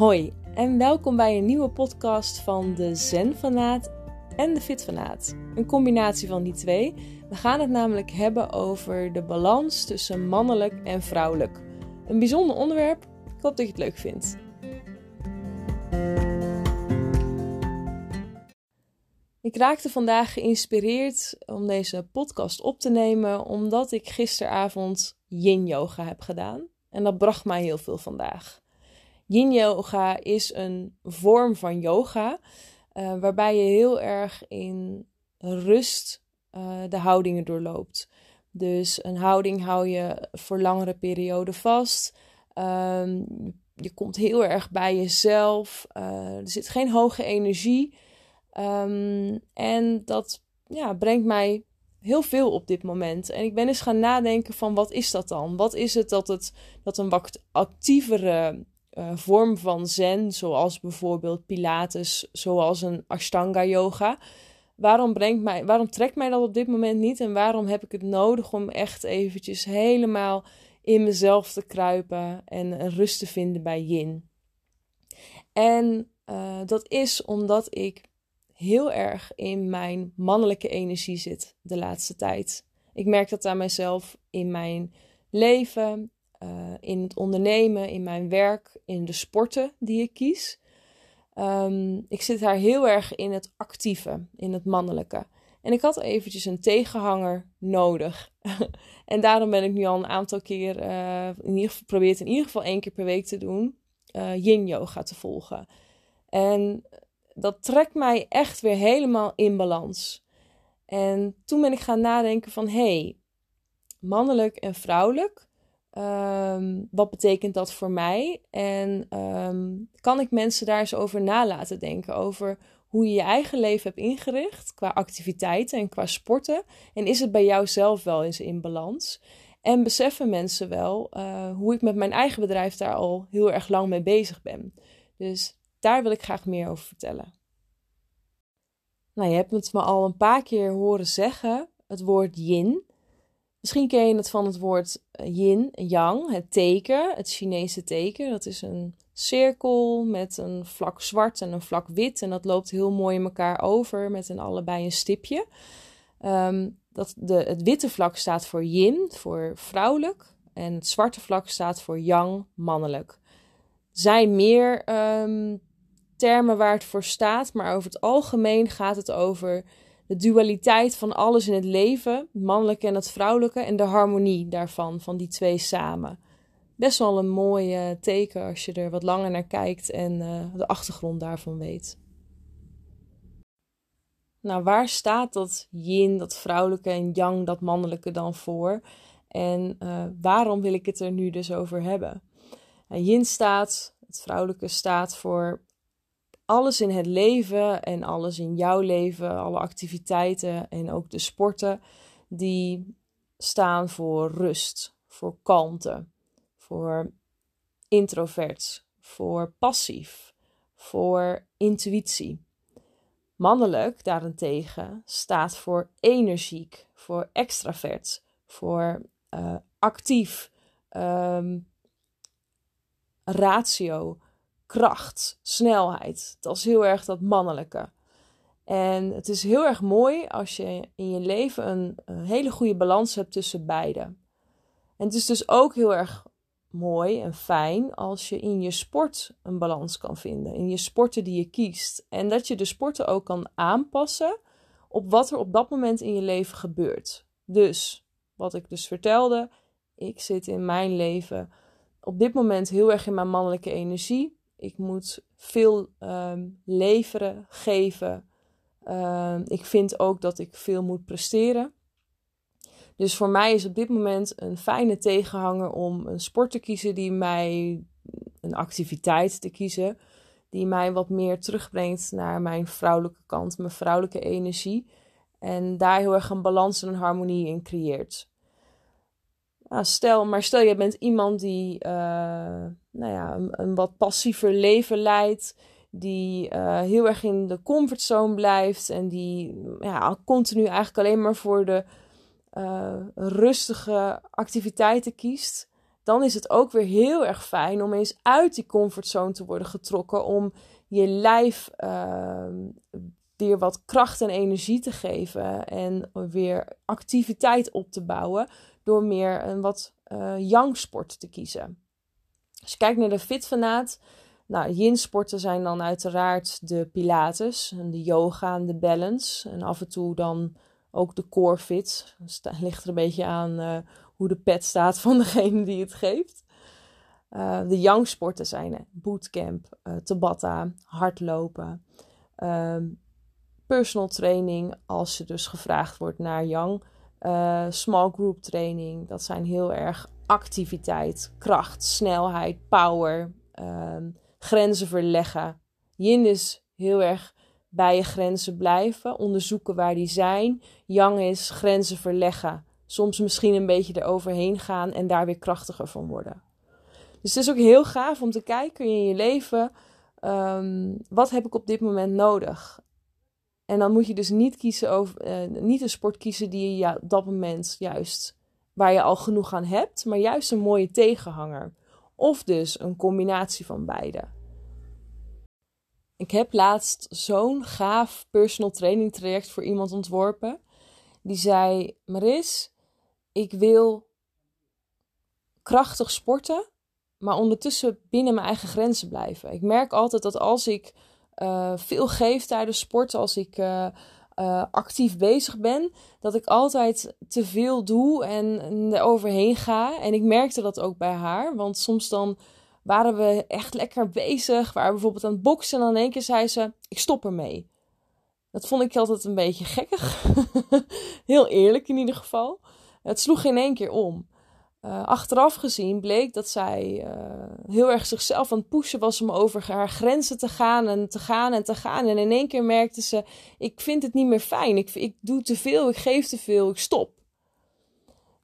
Hoi en welkom bij een nieuwe podcast van de Zen-fanaat en de Fit-fanaat. Een combinatie van die twee. We gaan het namelijk hebben over de balans tussen mannelijk en vrouwelijk. Een bijzonder onderwerp. Ik hoop dat je het leuk vindt. Ik raakte vandaag geïnspireerd om deze podcast op te nemen omdat ik gisteravond yin yoga heb gedaan. En dat bracht mij heel veel vandaag. Yin yoga is een vorm van yoga uh, waarbij je heel erg in rust uh, de houdingen doorloopt. Dus een houding hou je voor langere perioden vast. Um, je komt heel erg bij jezelf. Uh, er zit geen hoge energie. Um, en dat ja, brengt mij heel veel op dit moment. En ik ben eens gaan nadenken van wat is dat dan? Wat is het dat, het, dat een wat actievere uh, vorm van zen, zoals bijvoorbeeld pilates, zoals een ashtanga yoga. Waarom, brengt mij, waarom trekt mij dat op dit moment niet en waarom heb ik het nodig om echt eventjes helemaal in mezelf te kruipen en rust te vinden bij yin? En uh, dat is omdat ik heel erg in mijn mannelijke energie zit de laatste tijd. Ik merk dat aan mezelf in mijn leven, uh, in het ondernemen, in mijn werk, in de sporten die ik kies. Um, ik zit daar heel erg in het actieve, in het mannelijke. En ik had eventjes een tegenhanger nodig. en daarom ben ik nu al een aantal keer, uh, in ieder geval, probeert in ieder geval één keer per week te doen, uh, yin yoga te volgen. En dat trekt mij echt weer helemaal in balans. En toen ben ik gaan nadenken van, hé, hey, mannelijk en vrouwelijk, Um, wat betekent dat voor mij? En um, kan ik mensen daar eens over nalaten denken? Over hoe je je eigen leven hebt ingericht qua activiteiten en qua sporten. En is het bij jou zelf wel eens in balans? En beseffen mensen wel uh, hoe ik met mijn eigen bedrijf daar al heel erg lang mee bezig ben. Dus daar wil ik graag meer over vertellen. Nou, je hebt het me al een paar keer horen zeggen, het woord yin. Misschien ken je het van het woord eh, yin, yang, het teken, het Chinese teken. Dat is een cirkel met een vlak zwart en een vlak wit. En dat loopt heel mooi in elkaar over met een allebei een stipje. Um, dat de, het witte vlak staat voor yin, voor vrouwelijk. En het zwarte vlak staat voor yang, mannelijk. Zijn meer um, termen waar het voor staat, maar over het algemeen gaat het over de dualiteit van alles in het leven, het mannelijke en het vrouwelijke, en de harmonie daarvan, van die twee samen. Best wel een mooi teken als je er wat langer naar kijkt en uh, de achtergrond daarvan weet. Nou, waar staat dat yin, dat vrouwelijke en yang, dat mannelijke dan voor? En uh, waarom wil ik het er nu dus over hebben? Nou, yin staat, het vrouwelijke staat voor alles in het leven en alles in jouw leven, alle activiteiten en ook de sporten, die staan voor rust, voor kalmte, voor introvert, voor passief, voor intuïtie. Mannelijk daarentegen staat voor energiek, voor extravert, voor uh, actief, um, ratio, kracht, snelheid. Dat is heel erg dat mannelijke. En het is heel erg mooi als je in je leven een, hele goede balans hebt tussen beide. En het is dus ook heel erg mooi en fijn als je in je sport een balans kan vinden. In je sporten die je kiest. En dat je de sporten ook kan aanpassen op wat er op dat moment in je leven gebeurt. Dus, wat ik dus vertelde, ik zit in mijn leven op dit moment heel erg in mijn mannelijke energie. Ik moet veel um, leveren, geven. Um, ik vind ook dat ik veel moet presteren. Dus voor mij is op dit moment een fijne tegenhanger om een sport te kiezen die mij, een activiteit te kiezen, die mij wat meer terugbrengt naar mijn vrouwelijke kant, mijn vrouwelijke energie. En daar heel erg een balans en een harmonie in creëert. Nou, stel, maar stel je bent iemand die uh, nou ja, een, wat passiever leven leidt. Die uh, heel erg in de comfortzone blijft. En die ja, continu eigenlijk alleen maar voor de uh, rustige activiteiten kiest. dan is het ook weer heel erg fijn om eens uit die comfortzone te worden getrokken. Om je lijf ehm, weer wat kracht en energie te geven. En weer activiteit op te bouwen. Door meer een wat uh, yang sport te kiezen. Als je kijkt naar de fitfanaat. Nou, yin-sporten zijn dan uiteraard de pilates, en de yoga en de balance. En af en toe dan ook de core fit. Dus dat ligt er een beetje aan uh, hoe de pet staat van degene die het geeft. Uh, de yang sporten zijn bootcamp, uh, tabata, hardlopen, uh, personal training als je dus gevraagd wordt naar yang, small group training. Dat zijn heel erg activiteit, kracht, snelheid, power, ehm, grenzen verleggen. Yin is heel erg bij je grenzen blijven, onderzoeken waar die zijn. Yang is grenzen verleggen, soms misschien een beetje eroverheen gaan en daar weer krachtiger van worden. Dus het is ook heel gaaf om te kijken in je leven, um, wat heb ik op dit moment nodig? En dan moet je dus niet, kiezen over, uh, niet een sport kiezen die je ja, op dat moment juist, waar je al genoeg aan hebt, maar juist een mooie tegenhanger. Of dus een combinatie van beide. Ik heb laatst zo'n gaaf personal training traject voor iemand ontworpen. Die zei: Maris, ik wil krachtig sporten, maar ondertussen binnen mijn eigen grenzen blijven. Ik merk altijd dat als ik uh, veel geef tijdens sport, als ik uh, uh, actief bezig ben, dat ik altijd te veel doe en er overheen ga. En ik merkte dat ook bij haar, want soms dan waren we echt lekker bezig, waren we bijvoorbeeld aan het boksen en dan in één keer zei ze: Ik stop ermee. Dat vond ik altijd een beetje gekkig. Heel eerlijk in ieder geval. Het sloeg in één keer om. Uh, achteraf gezien bleek dat zij uh, heel erg zichzelf aan het pushen was om over haar grenzen te gaan en te gaan en te gaan. En in één keer merkte ze: Ik vind het niet meer fijn. Ik, ik doe te veel, ik geef te veel, ik stop.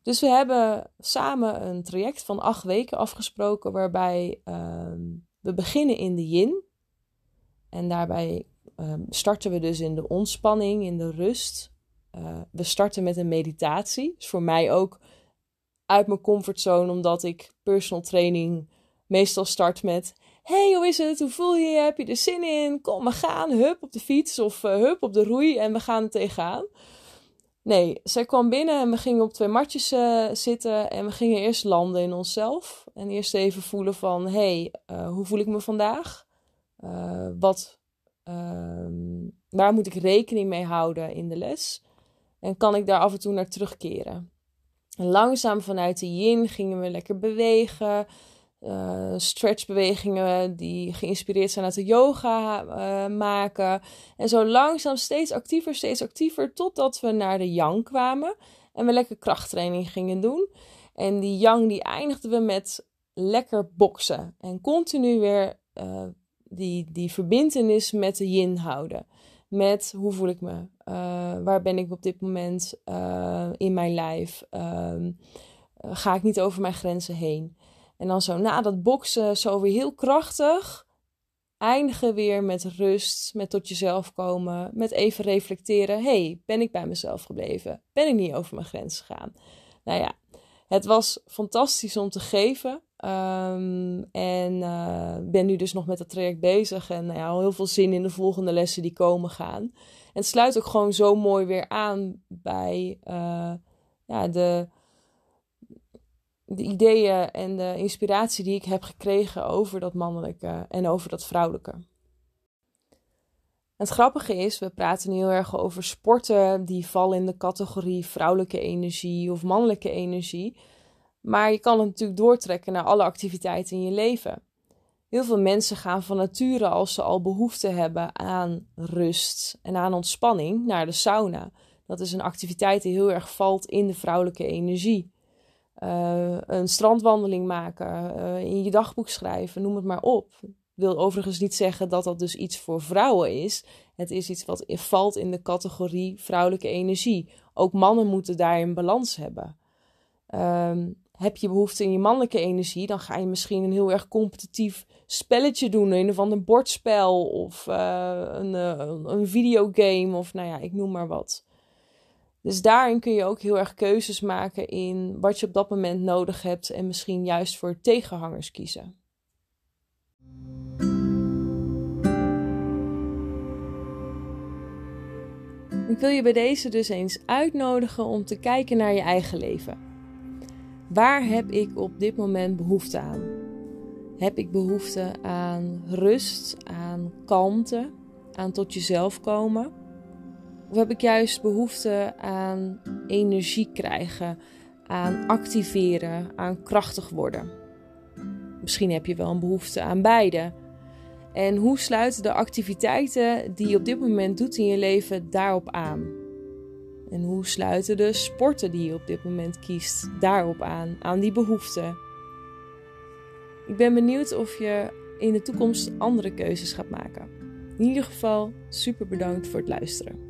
Dus we hebben samen een traject van acht weken afgesproken, waarbij uh, we beginnen in de yin. En daarbij ehm, starten we dus in de ontspanning, in de rust. Uh, we starten met een meditatie. Dus voor mij ook uit mijn comfortzone, omdat ik personal training meestal start met: Hey, hoe is het? Hoe voel je je? Heb je er zin in? Kom, we gaan. Hup op de fiets of uh, hup op de roei en we gaan er tegenaan. Nee, zij kwam binnen en we gingen op twee matjes uh, zitten en we gingen eerst landen in onszelf. En eerst even voelen van, hey, uh, hoe voel ik me vandaag? Wat, ehm, waar moet ik rekening mee houden in de les? En kan ik daar af en toe naar terugkeren? Langzaam vanuit de yin gingen we lekker bewegen. Uh, stretchbewegingen die geïnspireerd zijn uit de yoga uh, maken. En zo langzaam steeds actiever, steeds actiever, totdat we naar de yang kwamen en we lekker krachttraining gingen doen. En die yang die eindigden we met lekker boksen en continu weer uh, die, die verbindenis met de yin houden. Met hoe voel ik me? waar ben ik op dit moment in mijn lijf? Ehm, ga ik niet over mijn grenzen heen? En dan zo na dat boksen, zo weer heel krachtig. Eindigen weer met rust, met tot jezelf komen, met even reflecteren. hey, ben ik bij mezelf gebleven? Ben ik niet over mijn grens gegaan? Nou ja, het was fantastisch om te geven. Um, en uh, ben nu dus nog met het traject bezig. En nou ja, al heel veel zin in de volgende lessen die komen gaan. En het sluit ook gewoon zo mooi weer aan bij uh, ja, de, de ideeën en de inspiratie die ik heb gekregen over dat mannelijke en over dat vrouwelijke. Het grappige is, we praten nu heel erg over sporten die vallen in de categorie vrouwelijke energie of mannelijke energie. Maar je kan het natuurlijk doortrekken naar alle activiteiten in je leven. Heel veel mensen gaan van nature, als ze al behoefte hebben aan rust en aan ontspanning, naar de sauna. Dat is een activiteit die heel erg valt in de vrouwelijke energie. Uh, een strandwandeling maken, uh, in je dagboek schrijven, noem het maar op. Wil overigens niet zeggen dat dat dus iets voor vrouwen is. Het is iets wat valt in de categorie vrouwelijke energie. Ook mannen moeten daar een balans hebben. Um, heb je behoefte in je mannelijke energie, dan ga je misschien een heel erg competitief spelletje doen. Een of ander bordspel of uh, een, een videogame of nou ja, ik noem maar wat. Dus daarin kun je ook heel erg keuzes maken in wat je op dat moment nodig hebt en misschien juist voor tegenhangers kiezen. Ik wil je bij deze dus eens uitnodigen om te kijken naar je eigen leven. Waar heb ik op dit moment behoefte aan? Heb ik behoefte aan rust, aan kalmte, aan tot jezelf komen? Of heb ik juist behoefte aan energie krijgen, aan activeren, aan krachtig worden? Misschien heb je wel een behoefte aan beide. En hoe sluiten de activiteiten die je op dit moment doet in je leven daarop aan? En hoe sluiten de sporten die je op dit moment kiest daarop aan, aan die behoeften? Ik ben benieuwd of je in de toekomst andere keuzes gaat maken. In ieder geval, super bedankt voor het luisteren.